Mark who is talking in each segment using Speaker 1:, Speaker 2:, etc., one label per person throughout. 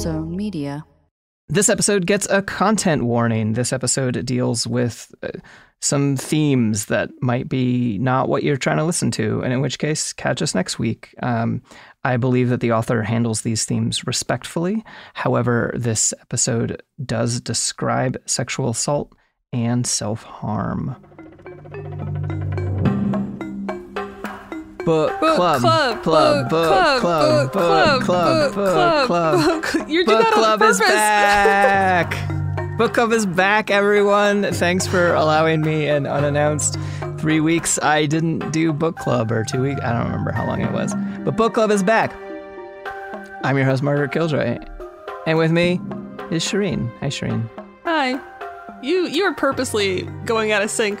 Speaker 1: Zone Media.
Speaker 2: This episode gets a content warning. This episode deals with uh, some themes that might be not what you're trying to listen to, and in which case, catch us next week. Um, I believe that the author handles these themes respectfully. However, this episode does describe sexual assault and self harm. Book,
Speaker 3: Book
Speaker 2: club,
Speaker 3: club,
Speaker 2: club,
Speaker 3: book
Speaker 2: book
Speaker 3: club, book
Speaker 2: book
Speaker 3: club, book
Speaker 2: book
Speaker 3: club. You're doing
Speaker 2: Book
Speaker 3: that on
Speaker 2: club is back. Book club is back, everyone. Thanks for allowing me an unannounced three weeks. I didn't do book club or two weeks. I don't remember how long it was, but book club is back. I'm your host, Margaret Killjoy, and with me is Shereen. Hi, Shereen.
Speaker 3: Hi. You you were purposely going out of sync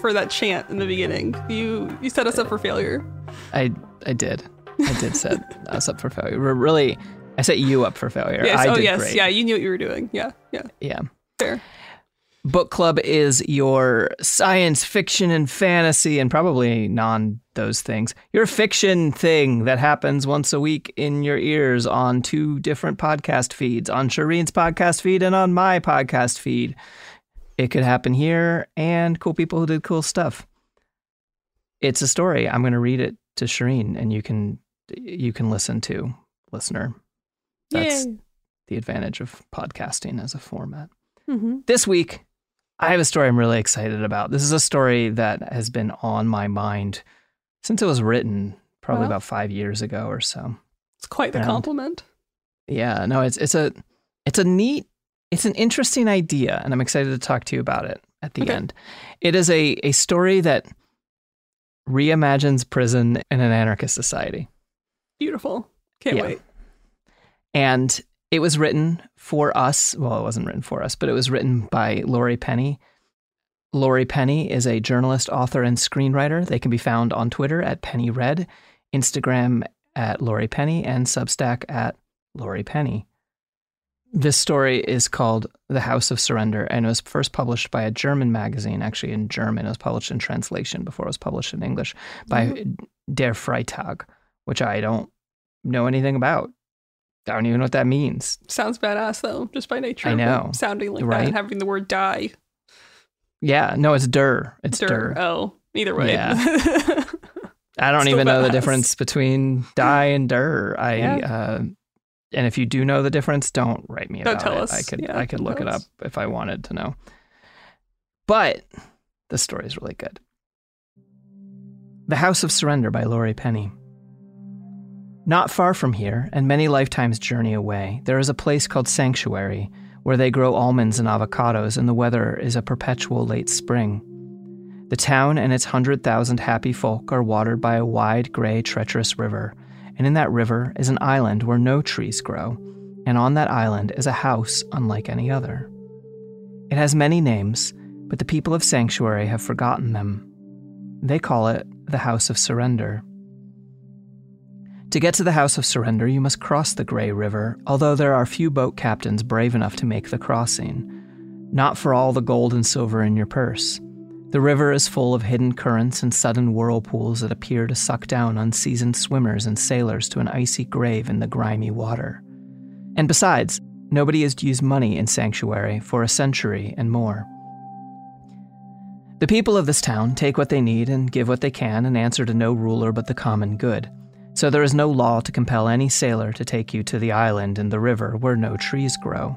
Speaker 3: for that chant in the beginning. You you set us up for failure.
Speaker 2: I I did. I did set us up for failure. We're really, I set you up for failure.
Speaker 3: Yes.
Speaker 2: I
Speaker 3: oh yes.
Speaker 2: great.
Speaker 3: Yeah. You knew what you were doing. Yeah. Yeah.
Speaker 2: Yeah.
Speaker 3: Fair.
Speaker 2: Book club is your science fiction and fantasy, and probably non those things. Your fiction thing that happens once a week in your ears on two different podcast feeds on Shereen's podcast feed and on my podcast feed. It could happen here and cool people who did cool stuff. It's a story. I'm going to read it to Shereen, and you can you can listen to listener. That's
Speaker 3: Yay.
Speaker 2: the advantage of podcasting as a format.
Speaker 3: Mm-hmm.
Speaker 2: This week, I have a story I'm really excited about. This is a story that has been on my mind since it was written, probably
Speaker 3: Wow.
Speaker 2: about five years ago or so.
Speaker 3: It's quite the
Speaker 2: And-
Speaker 3: compliment.
Speaker 2: Yeah, no, it's it's a it's a neat, it's an interesting idea, and I'm excited to talk to you about it at the
Speaker 3: Okay.
Speaker 2: end. It is a a story that reimagines prison in an anarchist society.
Speaker 3: Beautiful. Can't
Speaker 2: Yeah.
Speaker 3: wait.
Speaker 2: And it was written for us. Well, it wasn't written for us, but it was written by Laurie Penny. Laurie Penny is a journalist, author, and screenwriter. They can be found on Twitter at Penny Red, Instagram at Laurie Penny, and Substack at Laurie Penny. This story is called The House of Surrender, and it was first published by a German magazine, actually in German. It was published in translation before it was published in English by Der Freitag, which I don't know anything about. I don't even know what that means.
Speaker 3: Sounds badass though, just by nature.
Speaker 2: I know.
Speaker 3: Sounding like
Speaker 2: Right?
Speaker 3: that, having the word die.
Speaker 2: Yeah, no, it's Der. It's Der.
Speaker 3: Der. Oh, either way.
Speaker 2: Yeah. I don't
Speaker 3: Still
Speaker 2: even know the difference between die and Der. I
Speaker 3: Yeah.
Speaker 2: uh, and if you do know the difference, don't write me
Speaker 3: Don't
Speaker 2: about
Speaker 3: tell
Speaker 2: it.
Speaker 3: us.
Speaker 2: I could
Speaker 3: Yeah,
Speaker 2: I could look it up if I wanted to know. But the story is really good. The House of Surrender by Laurie Penny. Not far from here, and many lifetimes' journey away, there is a place called Sanctuary, where they grow almonds and avocados, and the weather is a perpetual late spring. The town and its hundred thousand happy folk are watered by a wide, gray, treacherous river, and in that river is an island where no trees grow, and on that island is a house unlike any other. It has many names, but the people of Sanctuary have forgotten them. They call it the House of Surrender. To get to the House of Surrender, you must cross the Grey River, although there are few boat captains brave enough to make the crossing. Not for all the gold and silver in your purse. The river is full of hidden currents and sudden whirlpools that appear to suck down unseasoned swimmers and sailors to an icy grave in the grimy water. And besides, nobody has used money in Sanctuary for a century and more. The people of this town take what they need and give what they can and answer to no ruler but the common good so there is no law to compel any sailor to take you to the island in the river where no trees grow.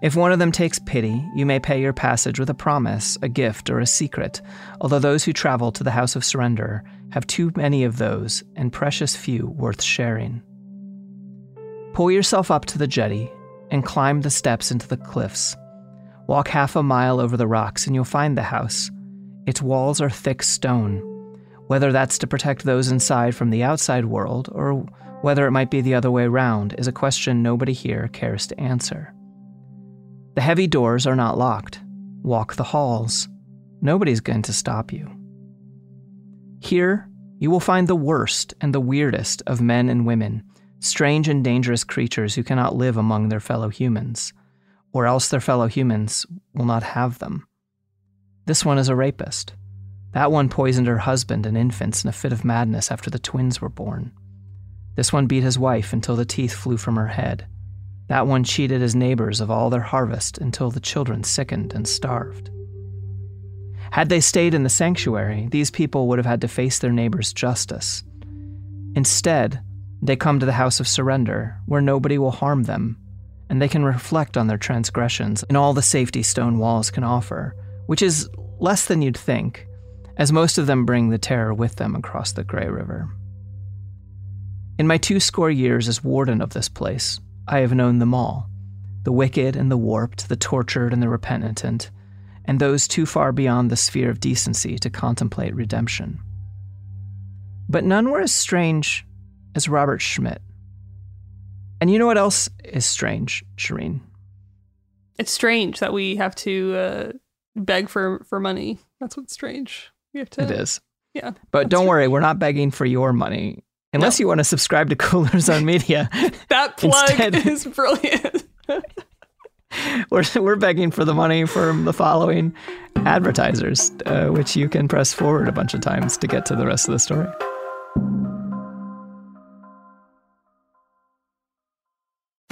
Speaker 2: If one of them takes pity, you may pay your passage with a promise, a gift, or a secret, although those who travel to the House of Surrender have too many of those and precious few worth sharing. Pull yourself up to the jetty and climb the steps into the cliffs. Walk half a mile over the rocks and you'll find the house. Its walls are thick stone, whether that's to protect those inside from the outside world, or whether it might be the other way around, is a question nobody here cares to answer. The heavy doors are not locked. Walk the halls. Nobody's going to stop you. Here, you will find the worst and the weirdest of men and women, strange and dangerous creatures who cannot live among their fellow humans, or else their fellow humans will not have them. This one is a rapist. That one poisoned her husband and infants in a fit of madness after the twins were born. This one beat his wife until the teeth flew from her head. That one cheated his neighbors of all their harvest until the children sickened and starved. Had they stayed in the sanctuary, these people would have had to face their neighbors' justice. Instead, they come to the house of surrender, where nobody will harm them, and they can reflect on their transgressions and all the safety stone walls can offer, which is less than you'd think, as most of them bring the terror with them across the Grey River. In my two score years as warden of this place, I have known them all the wicked and the warped, the tortured and the repentant, and those too far beyond the sphere of decency to contemplate redemption. But none were as strange as Robert Schmidt. And you know what else is strange, Shereen?
Speaker 3: It's strange that we have to uh, beg for, for money. That's what's strange. We have to.
Speaker 2: It is.
Speaker 3: Yeah.
Speaker 2: But don't worry, we're not begging for your money. Unless no. you want to subscribe to Cooler Zone Media.
Speaker 3: that plug Instead, is brilliant.
Speaker 2: we're, we're begging for the money from the following advertisers, uh, which you can press forward a bunch of times to get to the rest of the story.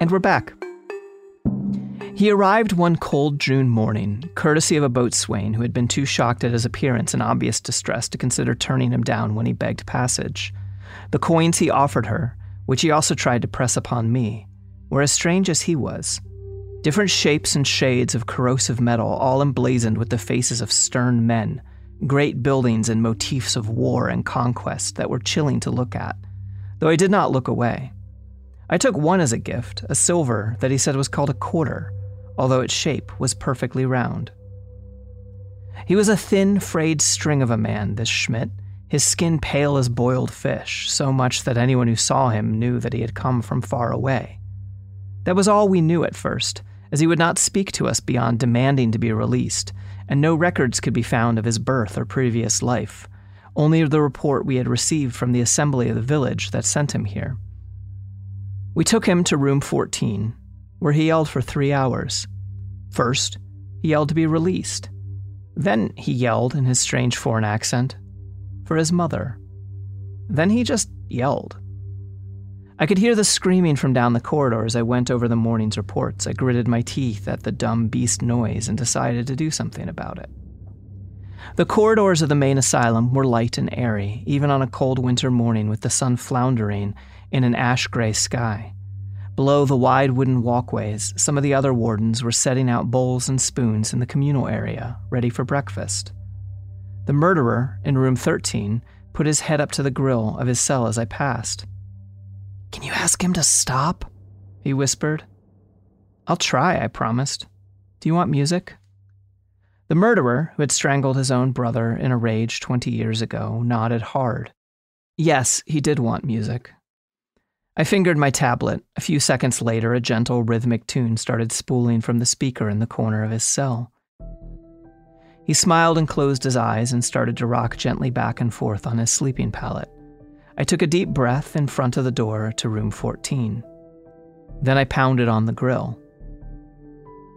Speaker 2: And we're back. He arrived one cold June morning, courtesy of a boatswain who had been too shocked at his appearance and obvious distress to consider turning him down when he begged passage. The coins he offered her, which he also tried to press upon me, were as strange as he was. Different shapes and shades of corrosive metal, all emblazoned with the faces of stern men, great buildings and motifs of war and conquest that were chilling to look at, though I did not look away. I took one as a gift, a silver that he said was called a quarter, although its shape was perfectly round. He was a thin, frayed string of a man, this Schmidt, his skin pale as boiled fish, so much that anyone who saw him knew that he had come from far away. That was all we knew at first, as he would not speak to us beyond demanding to be released, and no records could be found of his birth or previous life, only the report we had received from the assembly of the village that sent him here. We took him to room 14, where he yelled for three hours. First, he yelled to be released. Then he yelled in his strange foreign accent for his mother. Then he just yelled. I could hear the screaming from down the corridor as I went over the morning's reports. I gritted my teeth at the dumb beast noise and decided to do something about it. The corridors of the main asylum were light and airy, even on a cold winter morning with the sun floundering in an ash gray sky. Below the wide wooden walkways, some of the other wardens were setting out bowls and spoons in the communal area, ready for breakfast. The murderer, in room 13, put his head up to the grill of his cell as I passed. Can you ask him to stop? He whispered. I'll try, I promised. Do you want music? The murderer, who had strangled his own brother in a rage 20 years ago, nodded hard. Yes, he did want music. I fingered my tablet. A few seconds later, a gentle rhythmic tune started spooling from the speaker in the corner of his cell. He smiled and closed his eyes and started to rock gently back and forth on his sleeping pallet. I took a deep breath in front of the door to room 14. Then I pounded on the grill.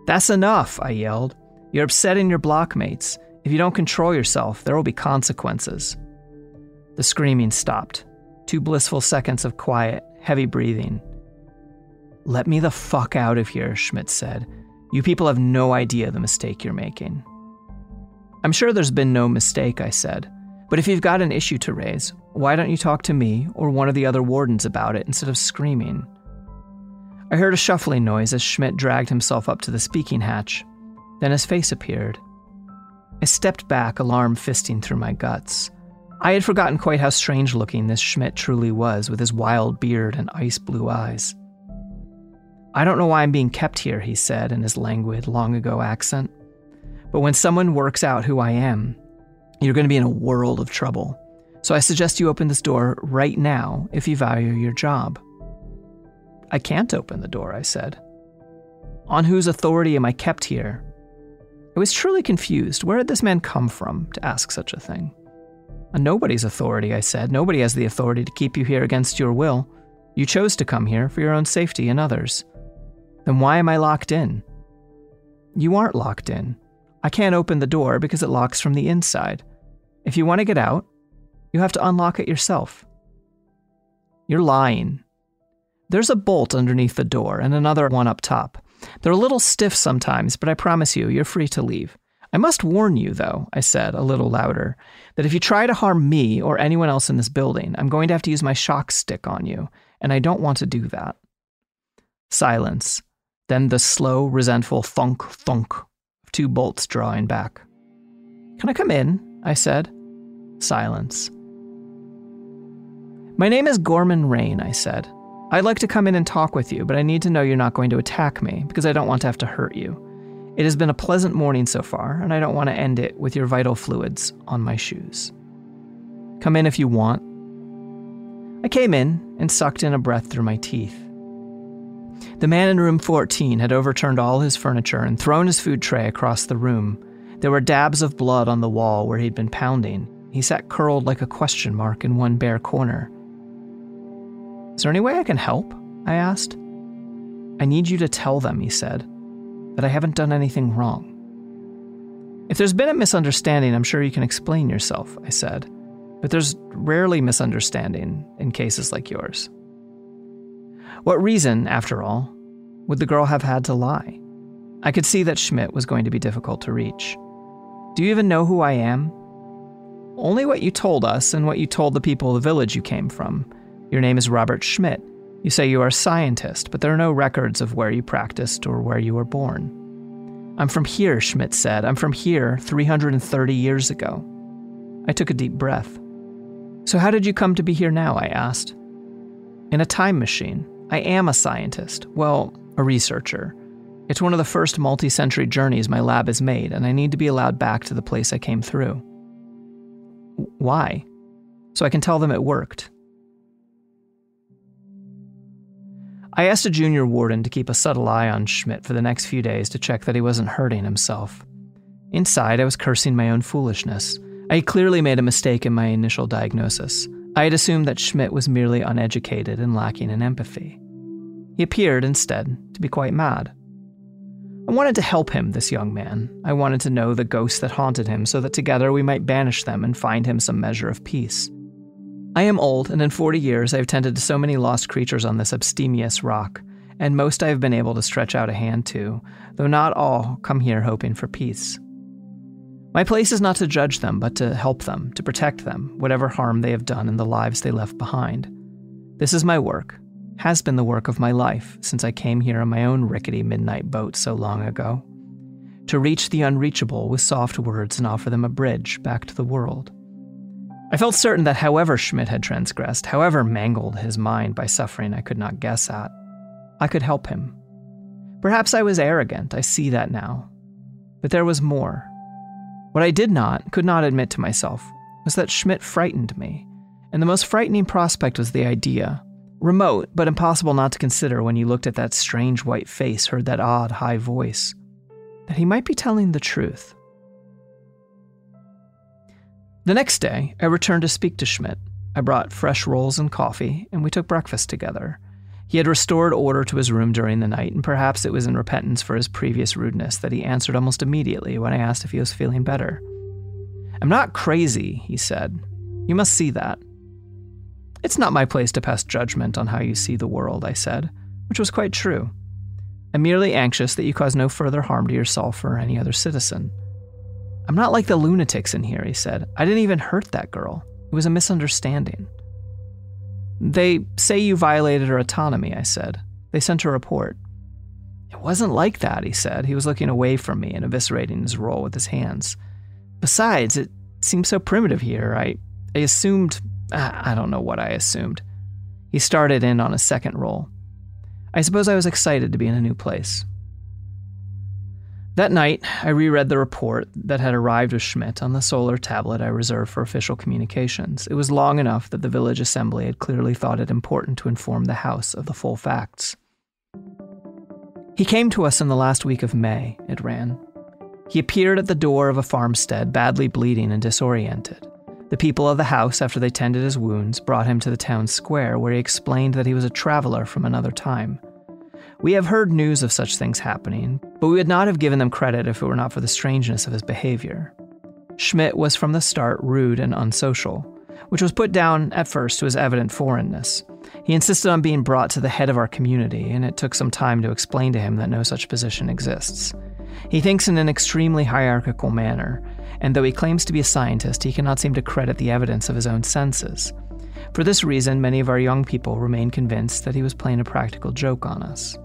Speaker 2: That's enough, I yelled. You're upsetting your blockmates. If you don't control yourself, there will be consequences. The screaming stopped. Two blissful seconds of quiet, heavy breathing. Let me the fuck out of here, Schmidt said. You people have no idea the mistake you're making. I'm sure there's been no mistake, I said. But if you've got an issue to raise, why don't you talk to me or one of the other wardens about it instead of screaming? I heard a shuffling noise as Schmidt dragged himself up to the speaking hatch. Then his face appeared. I stepped back, alarm fisting through my guts. I had forgotten quite how strange looking this Schmidt truly was with his wild beard and ice blue eyes. I don't know why I'm being kept here, he said in his languid, long ago accent. But when someone works out who I am, you're going to be in a world of trouble. So I suggest you open this door right now if you value your job. I can't open the door, I said. On whose authority am I kept here? I was truly confused. Where had this man come from to ask such a thing? A nobody's authority, I said. Nobody has the authority to keep you here against your will. You chose to come here for your own safety and others. Then why am I locked in? You aren't locked in. I can't open the door because it locks from the inside. If you want to get out, you have to unlock it yourself. You're lying. There's a bolt underneath the door and another one up top. They're a little stiff sometimes, but I promise you, you're free to leave. I must warn you, though, I said a little louder, that if you try to harm me or anyone else in this building, I'm going to have to use my shock stick on you, and I don't want to do that. Silence. Then the slow, resentful thunk thunk of two bolts drawing back. Can I come in? I said. Silence. My name is Gorman Rain, I said. I'd like to come in and talk with you, but I need to know you're not going to attack me because I don't want to have to hurt you. It has been a pleasant morning so far, and I don't want to end it with your vital fluids on my shoes. Come in if you want. I came in and sucked in a breath through my teeth. The man in room 14 had overturned all his furniture and thrown his food tray across the room. There were dabs of blood on the wall where he'd been pounding. He sat curled like a question mark in one bare corner. Is there any way I can help? I asked. I need you to tell them, he said, that I haven't done anything wrong. If there's been a misunderstanding, I'm sure you can explain yourself, I said. But there's rarely misunderstanding in cases like yours. What reason, after all, would the girl have had to lie? I could see that Schmidt was going to be difficult to reach. Do you even know who I am? Only what you told us and what you told the people of the village you came from. Your name is Robert Schmidt. You say you are a scientist, but there are no records of where you practiced or where you were born. I'm from here, Schmidt said. I'm from here 330 years ago. I took a deep breath. So, how did you come to be here now? I asked. In a time machine. I am a scientist. Well, a researcher. It's one of the first multi century journeys my lab has made, and I need to be allowed back to the place I came through. Why? So I can tell them it worked. I asked a junior warden to keep a subtle eye on Schmidt for the next few days to check that he wasn't hurting himself. Inside, I was cursing my own foolishness. I clearly made a mistake in my initial diagnosis. I had assumed that Schmidt was merely uneducated and lacking in empathy. He appeared, instead, to be quite mad. I wanted to help him, this young man. I wanted to know the ghosts that haunted him so that together we might banish them and find him some measure of peace. I am old, and in 40 years I have tended to so many lost creatures on this abstemious rock, and most I have been able to stretch out a hand to, though not all come here hoping for peace. My place is not to judge them, but to help them, to protect them, whatever harm they have done in the lives they left behind. This is my work, has been the work of my life since I came here on my own rickety midnight boat so long ago. To reach the unreachable with soft words and offer them a bridge back to the world. I felt certain that however Schmidt had transgressed, however mangled his mind by suffering I could not guess at, I could help him. Perhaps I was arrogant, I see that now. But there was more. What I did not, could not admit to myself, was that Schmidt frightened me. And the most frightening prospect was the idea, remote but impossible not to consider when you looked at that strange white face, heard that odd high voice, that he might be telling the truth. The next day, I returned to speak to Schmidt. I brought fresh rolls and coffee, and we took breakfast together. He had restored order to his room during the night, and perhaps it was in repentance for his previous rudeness that he answered almost immediately when I asked if he was feeling better. I'm not crazy, he said. You must see that. It's not my place to pass judgment on how you see the world, I said, which was quite true. I'm merely anxious that you cause no further harm to yourself or any other citizen. I'm not like the lunatics in here, he said. I didn't even hurt that girl. It was a misunderstanding. They say you violated her autonomy, I said. They sent a report. It wasn't like that, he said. He was looking away from me and eviscerating his roll with his hands. Besides, it seems so primitive here. I, I assumed. I don't know what I assumed. He started in on a second roll. I suppose I was excited to be in a new place. That night, I reread the report that had arrived with Schmidt on the solar tablet I reserved for official communications. It was long enough that the village assembly had clearly thought it important to inform the House of the full facts. He came to us in the last week of May, it ran. He appeared at the door of a farmstead, badly bleeding and disoriented. The people of the house, after they tended his wounds, brought him to the town square, where he explained that he was a traveler from another time. We have heard news of such things happening, but we would not have given them credit if it were not for the strangeness of his behavior. Schmidt was from the start rude and unsocial, which was put down at first to his evident foreignness. He insisted on being brought to the head of our community, and it took some time to explain to him that no such position exists. He thinks in an extremely hierarchical manner, and though he claims to be a scientist, he cannot seem to credit the evidence of his own senses. For this reason, many of our young people remain convinced that he was playing a practical joke on us.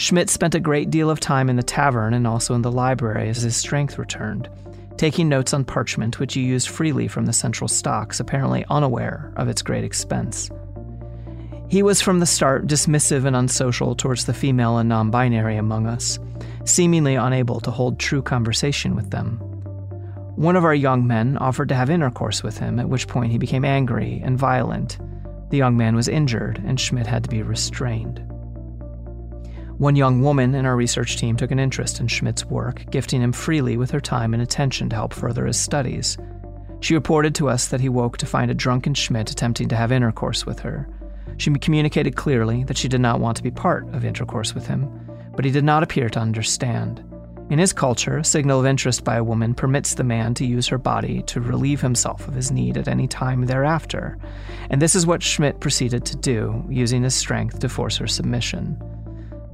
Speaker 2: Schmidt spent a great deal of time in the tavern and also in the library as his strength returned, taking notes on parchment which he used freely from the central stocks, apparently unaware of its great expense. He was from the start dismissive and unsocial towards the female and non binary among us, seemingly unable to hold true conversation with them. One of our young men offered to have intercourse with him, at which point he became angry and violent. The young man was injured, and Schmidt had to be restrained. One young woman in our research team took an interest in Schmidt's work, gifting him freely with her time and attention to help further his studies. She reported to us that he woke to find a drunken Schmidt attempting to have intercourse with her. She communicated clearly that she did not want to be part of intercourse with him, but he did not appear to understand. In his culture, a signal of interest by a woman permits the man to use her body to relieve himself of his need at any time thereafter. And this is what Schmidt proceeded to do, using his strength to force her submission.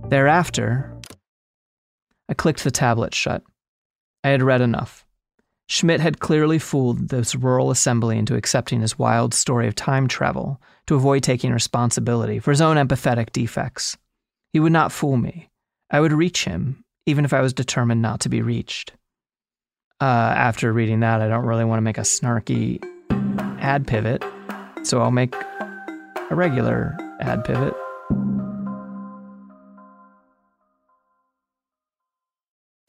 Speaker 2: Thereafter, I clicked the tablet shut. I had read enough. Schmidt had clearly fooled this rural assembly into accepting his wild story of time travel to avoid taking responsibility for his own empathetic defects. He would not fool me. I would reach him even if I was determined not to be reached. Uh, after reading that, I don't really want to make a snarky ad pivot, so I'll make a regular ad pivot.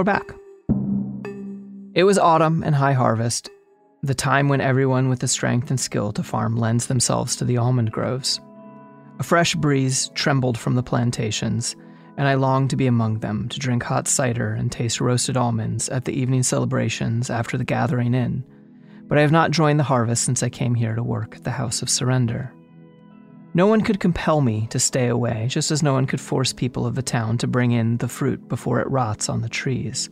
Speaker 2: We're back. It was autumn and high harvest, the time when everyone with the strength and skill to farm lends themselves to the almond groves. A fresh breeze trembled from the plantations, and I longed to be among them to drink hot cider and taste roasted almonds at the evening celebrations after the gathering in. But I have not joined the harvest since I came here to work at the House of Surrender. No one could compel me to stay away, just as no one could force people of the town to bring in the fruit before it rots on the trees.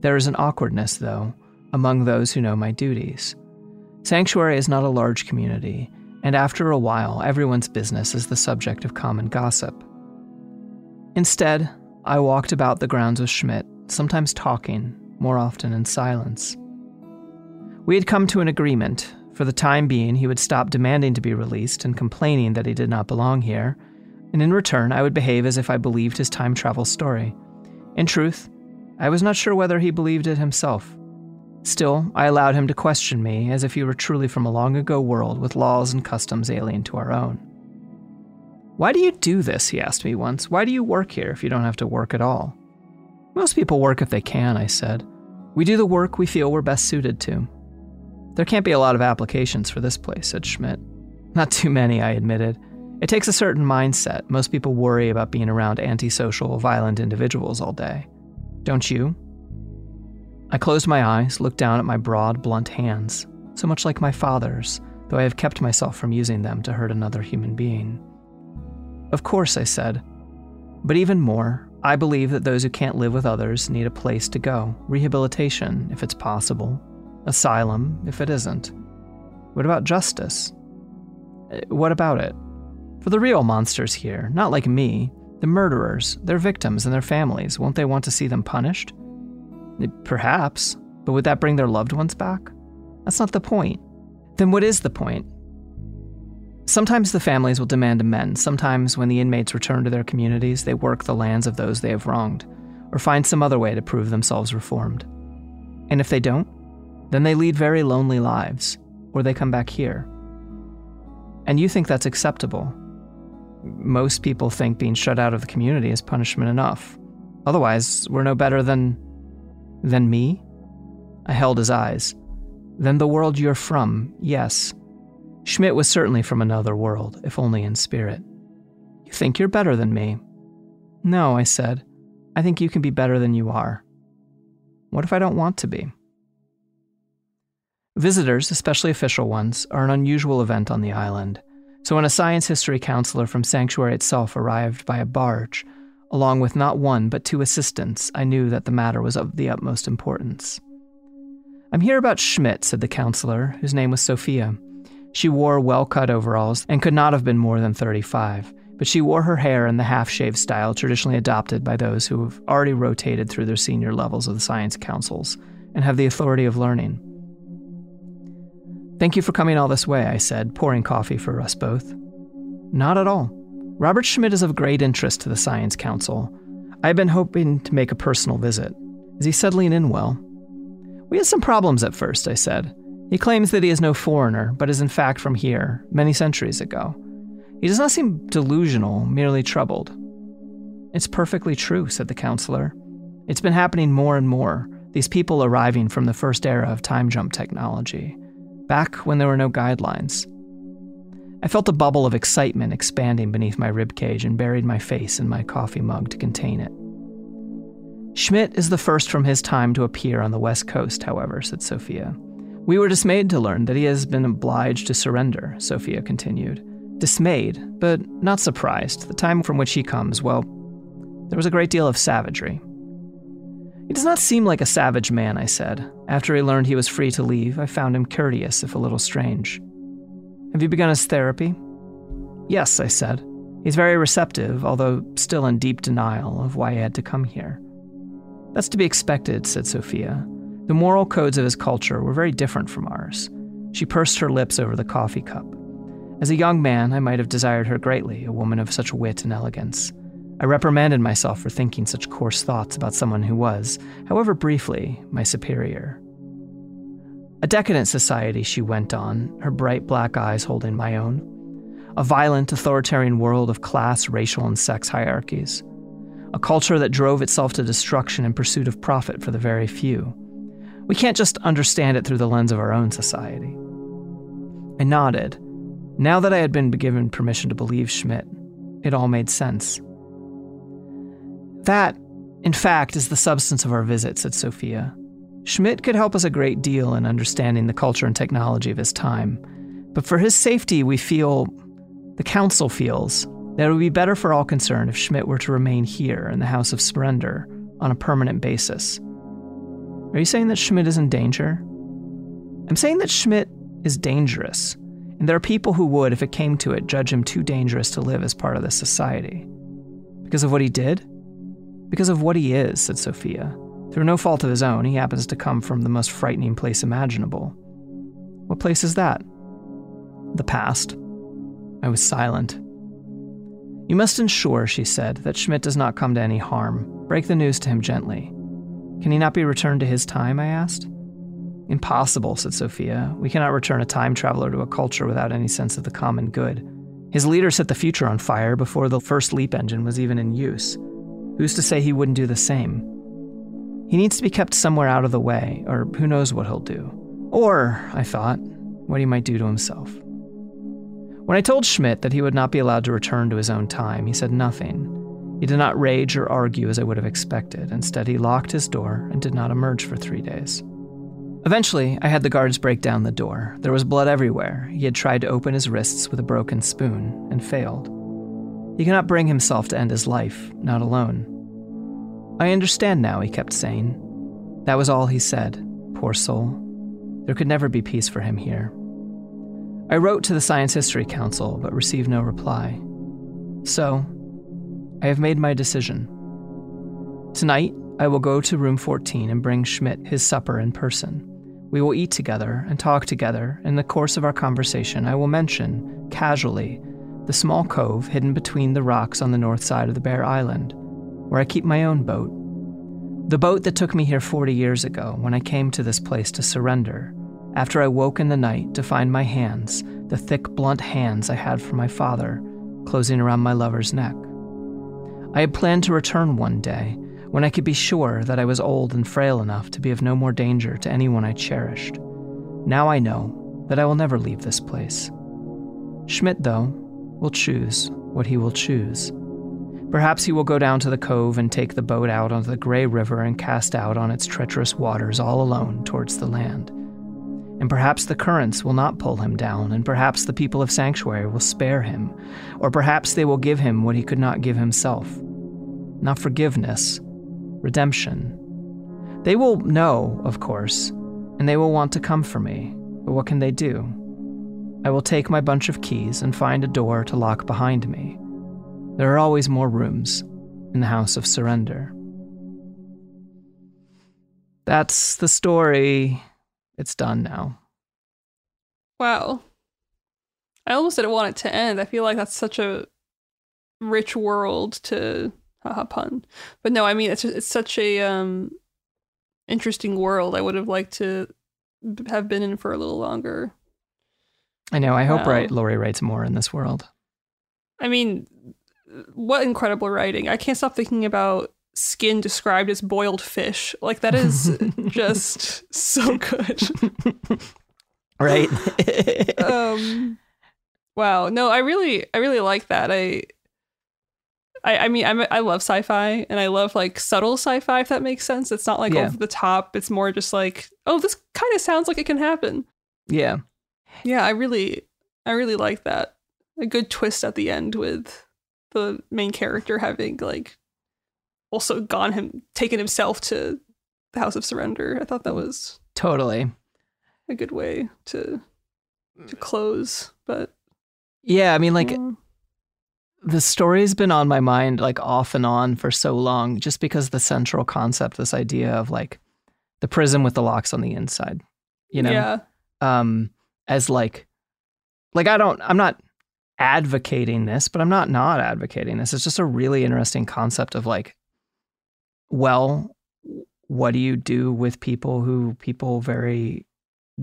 Speaker 2: There is an awkwardness, though, among those who know my duties. Sanctuary is not a large community, and after a while, everyone's business is the subject of common gossip. Instead, I walked about the grounds with Schmidt, sometimes talking, more often in silence. We had come to an agreement for the time being, he would stop demanding to be released and complaining that he did not belong here, and in return, I would behave as if I believed his time travel story. In truth, I was not sure whether he believed it himself. Still, I allowed him to question me as if he were truly from a long ago world with laws and customs alien to our own. Why do you do this? He asked me once. Why do you work here if you don't have to work at all? Most people work if they can, I said. We do the work we feel we're best suited to. There can't be a lot of applications for this place, said Schmidt. Not too many, I admitted. It takes a certain mindset. Most people worry about being around antisocial, violent individuals all day. Don't you? I closed my eyes, looked down at my broad, blunt hands, so much like my father's, though I have kept myself from using them to hurt another human being. Of course, I said. But even more, I believe that those who can't live with others need a place to go, rehabilitation, if it's possible, asylum, if it isn't. What about justice? Uh, what about it? For the real monsters here, not like me, the murderers, their victims, and their families, won't they want to see them punished? Uh, perhaps, but would that bring their loved ones back? That's not the point. Then what is the point? Sometimes the families will demand amends. Sometimes, when the inmates return to their communities, they work the lands of those they have wronged, or find some other way to prove themselves reformed. And if they don't, then they lead very lonely lives, or they come back here. And you think that's acceptable. Most people think being shut out of the community is punishment enough. Otherwise, we're no better than. than me? I held his eyes. Then the world you're from, yes. Schmidt was certainly from another world, if only in spirit. You think you're better than me? No, I said. I think you can be better than you are. What if I don't want to be? Visitors, especially official ones, are an unusual event on the island. So when a science history counselor from Sanctuary itself arrived by a barge, along with not one but two assistants, I knew that the matter was of the utmost importance. I'm here about Schmidt, said the counselor, whose name was Sophia. She wore well cut overalls and could not have been more than 35, but she wore her hair in the half shaved style traditionally adopted by those who have already rotated through their senior levels of the science councils and have the authority of learning. Thank you for coming all this way, I said, pouring coffee for us both. Not at all. Robert Schmidt is of great interest to the Science Council. I have been hoping to make a personal visit. Is he settling in well? We had some problems at first, I said. He claims that he is no foreigner, but is in fact from here, many centuries ago. He does not seem delusional, merely troubled. It's perfectly true, said the counselor. It's been happening more and more, these people arriving from the first era of time jump technology, back when there were no guidelines. I felt a bubble of excitement expanding beneath my ribcage and buried my face in my coffee mug to contain it. Schmidt is the first from his time to appear on the West Coast, however, said Sophia. We were dismayed to learn that he has been obliged to surrender, Sophia continued. Dismayed, but not surprised. The time from which he comes, well, there was a great deal of savagery. He does not seem like a savage man, I said. After he learned he was free to leave, I found him courteous, if a little strange. Have you begun his therapy? Yes, I said. He's very receptive, although still in deep denial of why he had to come here. That's to be expected, said Sophia. The moral codes of his culture were very different from ours. She pursed her lips over the coffee cup. As a young man, I might have desired her greatly, a woman of such wit and elegance. I reprimanded myself for thinking such coarse thoughts about someone who was, however briefly, my superior. A decadent society, she went on, her bright black eyes holding my own. A violent, authoritarian world of class, racial, and sex hierarchies. A culture that drove itself to destruction in pursuit of profit for the very few we can't just understand it through the lens of our own society. I nodded. Now that I had been given permission to believe Schmidt, it all made sense. That, in fact, is the substance of our visit, said Sophia. Schmidt could help us a great deal in understanding the culture and technology of his time. But for his safety, we feel, the Council feels, that it would be better for all concerned if Schmidt were to remain here in the House of Surrender on a permanent basis. Are you saying that Schmidt is in danger? I'm saying that Schmidt is dangerous, and there are people who would, if it came to it, judge him too dangerous to live as part of this society. Because of what he did? Because of what he is, said Sophia. Through no fault of his own, he happens to come from the most frightening place imaginable. What place is that? The past. I was silent. You must ensure, she said, that Schmidt does not come to any harm. Break the news to him gently. Can he not be returned to his time? I asked. Impossible, said Sophia. We cannot return a time traveler to a culture without any sense of the common good. His leader set the future on fire before the first leap engine was even in use. Who's to say he wouldn't do the same? He needs to be kept somewhere out of the way, or who knows what he'll do. Or, I thought, what he might do to himself. When I told Schmidt that he would not be allowed to return to his own time, he said nothing. He did not rage or argue as I would have expected. Instead, he locked his door and did not emerge for three days. Eventually, I had the guards break down the door. There was blood everywhere. He had tried to open his wrists with a broken spoon and failed. He cannot bring himself to end his life, not alone. I understand now, he kept saying. That was all he said, poor soul. There could never be peace for him here. I wrote to the Science History Council, but received no reply. So, I have made my decision. Tonight, I will go to room 14 and bring Schmidt his supper in person. We will eat together and talk together. In the course of our conversation, I will mention, casually, the small cove hidden between the rocks on the north side of the Bear Island, where I keep my own boat. The boat that took me here 40 years ago when I came to this place to surrender, after I woke in the night to find my hands, the thick, blunt hands I had from my father, closing around my lover's neck. I had planned to return one day when I could be sure that I was old and frail enough to be of no more danger to anyone I cherished. Now I know that I will never leave this place. Schmidt, though, will choose what he will choose. Perhaps he will go down to the cove and take the boat out onto the gray river and cast out on its treacherous waters all alone towards the land. And perhaps the currents will not pull him down, and perhaps the people of Sanctuary will spare him, or perhaps they will give him what he could not give himself. Not forgiveness, redemption. They will know, of course, and they will want to come for me, but what can they do? I will take my bunch of keys and find a door to lock behind me. There are always more rooms in the House of Surrender. That's the story. It's done now.
Speaker 3: Wow. I almost didn't want it to end. I feel like that's such a rich world to haha pun. But no, I mean it's it's such a um interesting world. I would have liked to have been in for a little longer.
Speaker 2: I know. I hope
Speaker 3: Wow.
Speaker 2: right Laurie writes more in this world.
Speaker 3: I mean, what incredible writing. I can't stop thinking about skin described as boiled fish. Like that is just so good.
Speaker 2: Right?
Speaker 3: um wow no i really i really like that i i, I mean I'm, i love sci-fi and i love like subtle sci-fi if that makes sense it's not like
Speaker 2: Yeah.
Speaker 3: over the top it's more just like oh this kind of sounds like it can happen
Speaker 2: yeah.
Speaker 3: Yeah i really i really like that. A good twist at the end with the main character having like also gone him taken himself to the house of surrender. I thought that was
Speaker 2: Totally.
Speaker 3: a good way to to close but
Speaker 2: Yeah, I mean like
Speaker 3: mm.
Speaker 2: the story's been on my mind like off and on for so long just because the central concept this idea of like the prison with the locks on the inside you know?
Speaker 3: Yeah.
Speaker 2: Um as like like i don't i'm not advocating this but i'm not not advocating this it's just a really interesting concept of like well what do you do with people who people very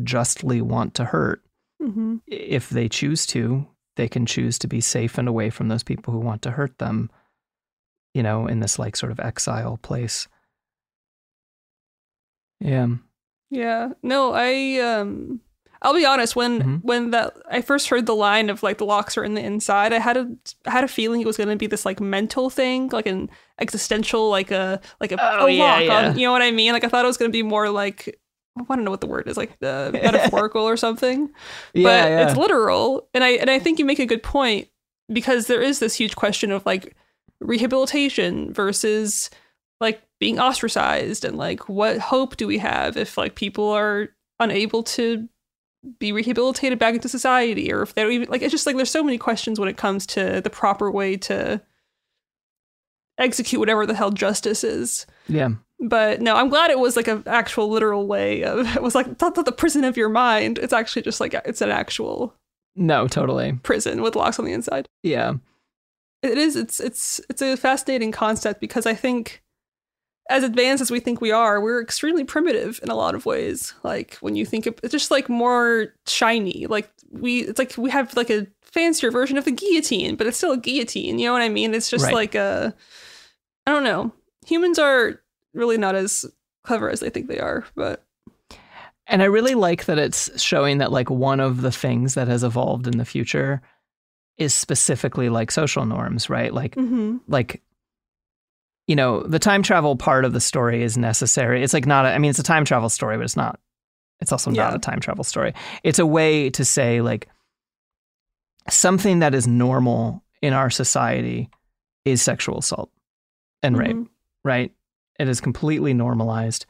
Speaker 2: justly want to hurt
Speaker 3: hmm
Speaker 2: if they choose to, they can choose to be safe and away from those people who want to hurt them, you know, in this like sort of exile place. Yeah.
Speaker 3: Yeah. No, I um I'll be honest when
Speaker 2: Mhm.
Speaker 3: when that I first heard the line of like the locks are in the inside, I had a I had a feeling it was going to be this like mental thing, like an existential like a like a,
Speaker 2: Oh,
Speaker 3: a
Speaker 2: yeah,
Speaker 3: lock
Speaker 2: yeah.
Speaker 3: on, you know what I mean? Like I thought it was going to be more like I don't know what the word is, like uh, metaphorical or something.
Speaker 2: Yeah.
Speaker 3: but
Speaker 2: yeah.
Speaker 3: it's literal and i and i think you make a good point because there is this huge question of like rehabilitation versus like being ostracized and like what hope do we have if like people are unable to be rehabilitated back into society or if they don't even like it's just like there's so many questions when it comes to the proper way to execute whatever the hell justice is
Speaker 2: yeah.
Speaker 3: but no i'm glad it was like an actual literal way of it was like it's not the prison of your mind it's actually just like it's an actual
Speaker 2: No, totally.
Speaker 3: prison with locks on the inside.
Speaker 2: Yeah.
Speaker 3: It is it's it's it's a fascinating concept because I think as advanced as we think we are, we're extremely primitive in a lot of ways. Like when you think of it's just like more shiny. Like we it's like we have like a fancier version of the guillotine, but it's still a guillotine, you know what I mean? It's just
Speaker 2: Right.
Speaker 3: like a I don't know. Humans are really not as clever as they think they are, but
Speaker 2: And I really like that it's showing that like one of the things that has evolved in the future is specifically like social norms, right? Like
Speaker 3: mhm.
Speaker 2: like you know, the time travel part of the story is necessary. It's like not a, I mean it's a time travel story, but it's not it's also not a time travel story. It's a way to say like something that is normal in our society is sexual assault and rape,
Speaker 3: Mhm.
Speaker 2: right? It is completely normalized.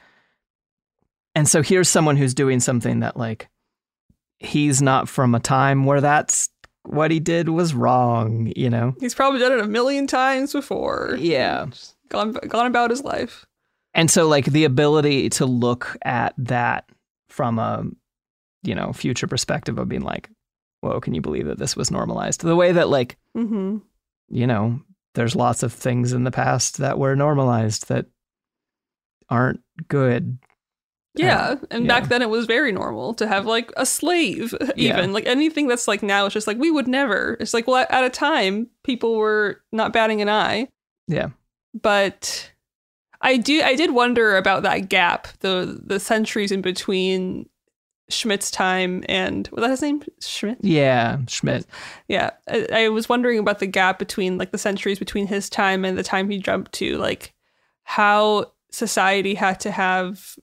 Speaker 2: And so here's someone who's doing something that like he's not from a time where that's what he did was wrong, you know?
Speaker 3: He's probably done it a million times before.
Speaker 2: Yeah.
Speaker 3: Just Gone gone about his life.
Speaker 2: And so like the ability to look at that from a you know, future perspective of being like, whoa, can you believe that this was normalized? The way that like,
Speaker 3: Mm-hmm.
Speaker 2: you know, there's lots of things in the past that were normalized that aren't good.
Speaker 3: Yeah, and back then it was very normal to have like a slave,
Speaker 2: Yeah.
Speaker 3: even like anything that's like now. It's just like we would never. It's like well, at a time, people were not batting an eye,
Speaker 2: Yeah.
Speaker 3: But I do. I did wonder about that gap, the the centuries in between Schmidt's time and was that his name Schmidt?
Speaker 2: Yeah, Schmidt.
Speaker 3: Yeah, I, I was wondering about the gap between like the centuries between his time and the time he jumped to, like how society had to have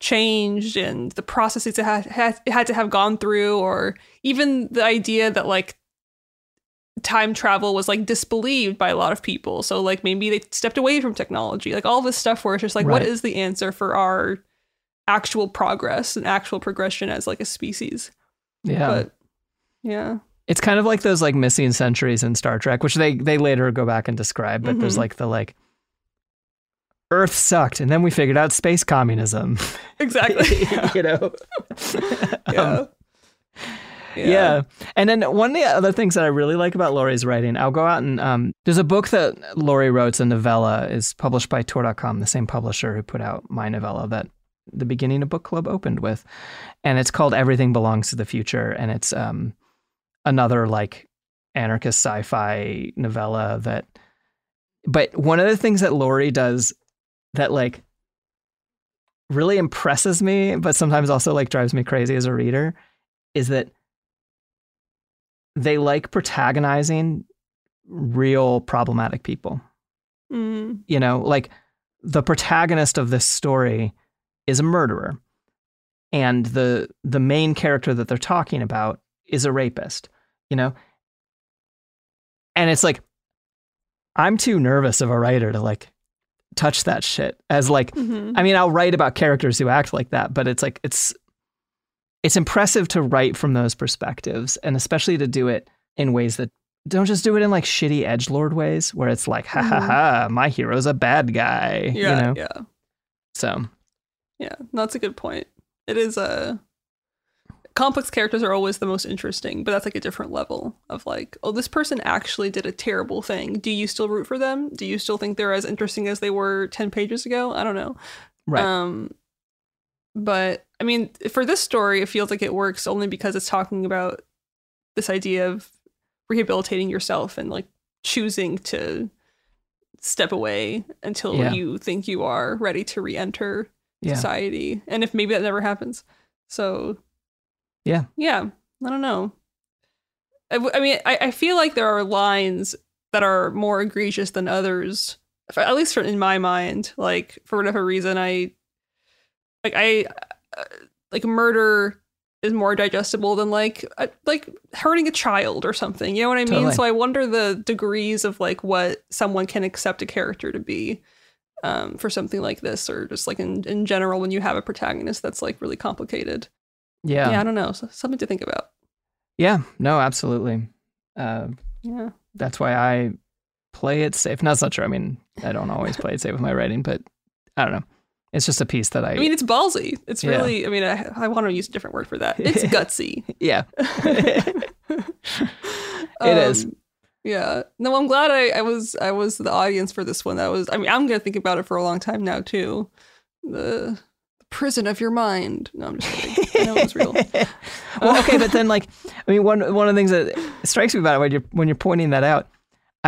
Speaker 3: changed and the processes it had, had it had to have gone through, or even the idea that like time travel was like disbelieved by a lot of people. So like maybe they stepped away from technology, like all this stuff where it's just like, what
Speaker 2: Right.
Speaker 3: is the answer for our actual progress and actual progression as like a species?
Speaker 2: Yeah.
Speaker 3: But yeah.
Speaker 2: It's kind of like those like missing centuries in Star Trek, which they they later go back and describe, but there's
Speaker 3: Mhm.
Speaker 2: like the like Earth sucked and then we figured out space communism.
Speaker 3: Exactly.
Speaker 2: you know.
Speaker 3: yeah.
Speaker 2: Um, yeah. And then one of the other things that I really like about Laurie's writing, I'll go out and um, there's a book that Laurie wrote, it's a novella, is published by Tor.com, the same publisher who put out my novella that the beginning of book club opened with. And it's called Everything Belongs to the Future. And it's um, another like anarchist sci-fi novella that but one of the things that Laurie does that like really impresses me, but sometimes also like drives me crazy as a reader, is that they like protagonizing real problematic people.
Speaker 3: Mm,
Speaker 2: You know, like the protagonist of this story is a murderer, and the the main character that they're talking about is a rapist. You know, and it's like I'm too nervous of a writer to like touch that shit as like
Speaker 3: mhm.
Speaker 2: I mean, I'll write about characters who act like that, but it's like it's it's impressive to write from those perspectives, and especially to do it in ways that don't just do it in like shitty edge lord ways, where it's like, ha ha
Speaker 3: Mhm.
Speaker 2: ha, my hero's a bad guy.
Speaker 3: Yeah,
Speaker 2: you know?
Speaker 3: yeah,
Speaker 2: So
Speaker 3: yeah. That's a good point. It is a complex characters are always the most interesting, but that's like a different level of like, oh, this person actually did a terrible thing. Do you still root for them? Do you still think they're as interesting as they were ten pages ago? I don't know.
Speaker 2: right.
Speaker 3: Um, but I mean, for this story, it feels like it works only because it's talking about this idea of rehabilitating yourself and like choosing to step away until
Speaker 2: Yeah.
Speaker 3: you think you are ready to re-enter
Speaker 2: yeah.
Speaker 3: society. And if maybe that never happens, so
Speaker 2: Yeah.
Speaker 3: yeah, I don't know. I, w- I mean, I, I feel like there are lines that are more egregious than others, for, at least for, in my mind. Like for whatever reason, I like I uh, like murder is more digestible than like uh, like hurting a child or something. You know what I mean?
Speaker 2: Totally.
Speaker 3: So I wonder the degrees of like what someone can accept a character to be um, for something like this, or just like in in general when you have a protagonist that's like really complicated.
Speaker 2: Yeah.
Speaker 3: Yeah, I don't know. So, something to think about.
Speaker 2: Yeah. No, absolutely. Uh,
Speaker 3: Yeah.
Speaker 2: that's why I play it safe. Not true. I mean, I don't always play it safe with my writing, but I don't know. It's just a piece that I,
Speaker 3: I mean, it's ballsy. It's
Speaker 2: Yeah.
Speaker 3: really, I mean, I, I want to use a different word for that. It's gutsy.
Speaker 2: yeah.
Speaker 3: it
Speaker 2: is.
Speaker 3: Um, yeah. No, I'm glad I, I was I was the audience for this one. That was I mean, I'm gonna think about it for a long time now too. The, the prison of your mind. No, I'm just kidding. I know it was real.
Speaker 2: well, okay, but then like, I mean, one one of the things that strikes me about it when you're when you're pointing that out,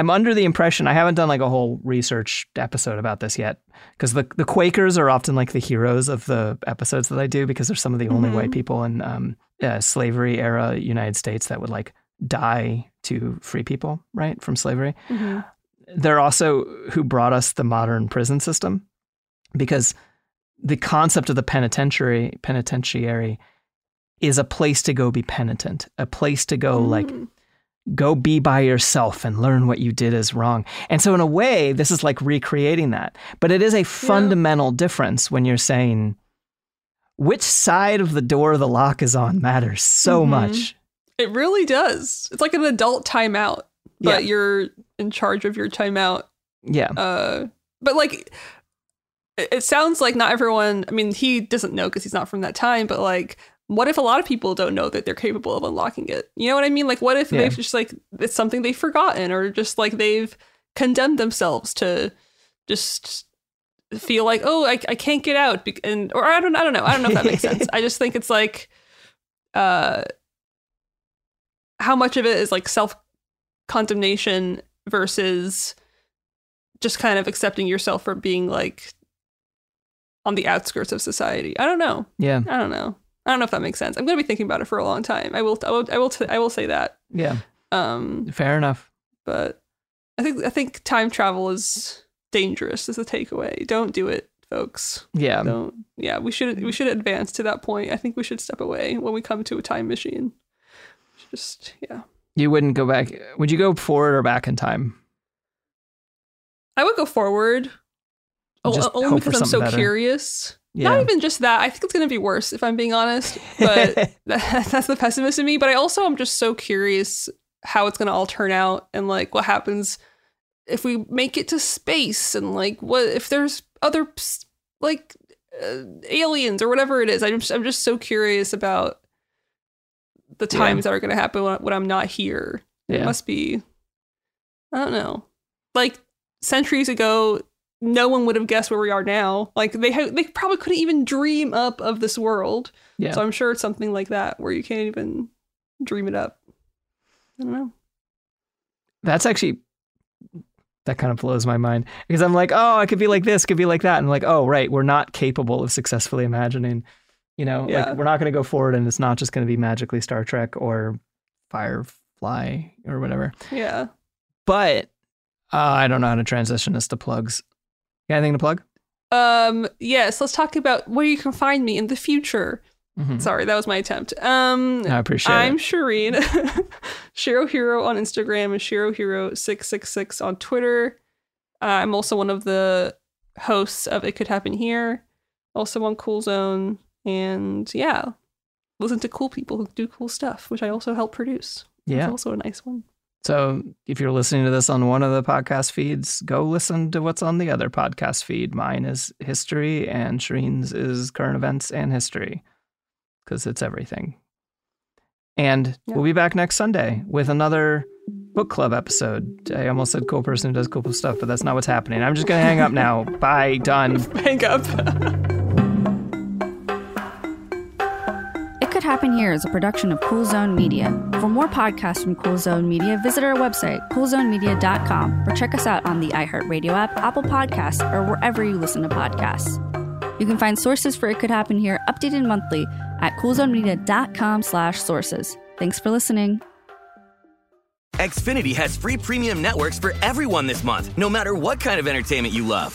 Speaker 2: I'm under the impression I haven't done like a whole research episode about this yet because the the Quakers are often like the heroes of the episodes that I do because they're some of the only
Speaker 3: Mhm.
Speaker 2: white people in um, uh, slavery era United States that would like die to free people right from slavery.
Speaker 3: Mhm.
Speaker 2: They're also who brought us the modern prison system because the concept of the penitentiary penitentiary is a place to go be penitent, a place to go like
Speaker 3: Mm.
Speaker 2: Go be by yourself and learn what you did is wrong. And so, in a way, this is like recreating that. But it is a fundamental yeah. difference when you're saying which side of the door the lock is on matters so mm-hmm. much.
Speaker 3: It really does. It's like an adult timeout, but yeah. you're in charge of your timeout.
Speaker 2: Yeah.
Speaker 3: Uh, but like, it sounds like not everyone. I mean, he doesn't know because he's not from that time. But like, what if a lot of people don't know that they're capable of unlocking it? You know what I mean? Like, what if yeah. they've just like it's something they've forgotten, or just like they've condemned themselves to just feel like, oh, I, I can't get out, and or I don't I don't know I don't know if that makes sense. I just think it's like, uh, how much of it is like self condemnation versus just kind of accepting yourself for being like on the outskirts of society. I don't know.
Speaker 2: Yeah.
Speaker 3: I don't know. I don't know if that makes sense. I'm going to be thinking about it for a long time. I will I will I will, t- I will say that.
Speaker 2: Yeah.
Speaker 3: Um
Speaker 2: fair enough.
Speaker 3: But I think I think time travel is dangerous is the takeaway. Don't do it, folks.
Speaker 2: Yeah.
Speaker 3: Don't yeah, we should we should advance to that point. I think we should step away when we come to a time machine. Just yeah.
Speaker 2: You wouldn't go back. Would you go forward or back in time?
Speaker 3: I would go forward. Just only because I'm so better. curious. Yeah. Not even just that. I think it's going to be worse if I'm being honest. But that's the pessimist in me. But I also am just so curious how it's going to all turn out and like what happens if we make it to space and like what if there's other like uh, aliens or whatever it is. I'm just, I'm just so curious about the times yeah. that are going to happen when, when, I'm not here. Yeah. It must be, I don't know, like centuries ago. No one would have guessed where we are now. Like they ha- they probably couldn't even dream up of this world. Yeah. So I'm sure it's something like that where you can't even dream it up. I don't know.
Speaker 2: That's actually that kind of blows my mind because I'm like, oh, I could be like this, could be like that, and I'm like, oh, right, we're not capable of successfully imagining you know, yeah. like we're not going to go forward and it's not just going to be magically Star Trek or Firefly or whatever.
Speaker 3: Yeah.
Speaker 2: But uh, I don't know how to transition this to plugs. Got anything to plug?
Speaker 3: Um, yes, let's talk about where you can find me in the future. Mm-hmm. Sorry, that was my attempt. Um,
Speaker 2: I appreciate
Speaker 3: I'm
Speaker 2: it.
Speaker 3: Shereen, Shiro Hero on Instagram and Shiro Hero six six six on Twitter. Uh, I'm also one of the hosts of It Could Happen Here, also on Cool Zone and yeah, listen to cool people who do cool stuff, which I also help produce. Yeah, it's also a nice one.
Speaker 2: So if you're listening to this on one of the podcast feeds, go listen to what's on the other podcast feed. Mine is history, and Shereen's is current events and history, because it's everything. And yeah. we'll be back next Sunday with another book club episode. I almost said cool person who does cool stuff, but that's not what's happening. I'm just gonna hang up now. Bye. Done.
Speaker 3: hang up.
Speaker 1: Could Happen Here is a production of Cool Zone Media. For more podcasts from Cool Zone Media, visit our website, coolzonemedia.com, or check us out on the iHeartRadio app, Apple Podcasts, or wherever you listen to podcasts. You can find sources for It Could Happen Here updated monthly at coolzonemedia.com slash sources. Thanks for listening.
Speaker 4: Xfinity has free premium networks for everyone this month, no matter what kind of entertainment you love.